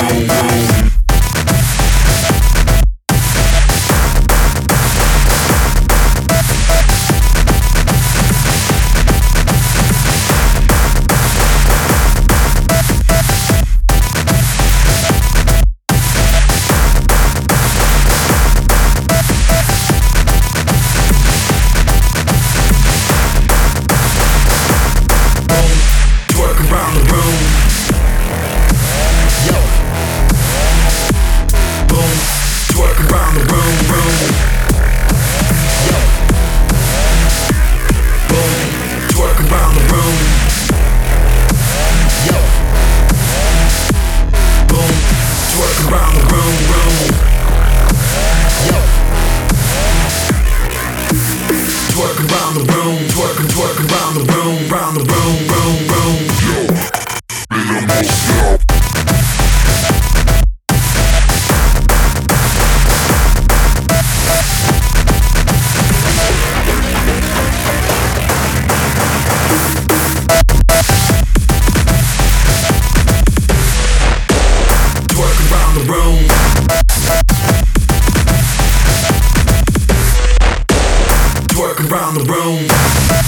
Bye. round the room, twerking, twerking round the room, round the room. Around the room.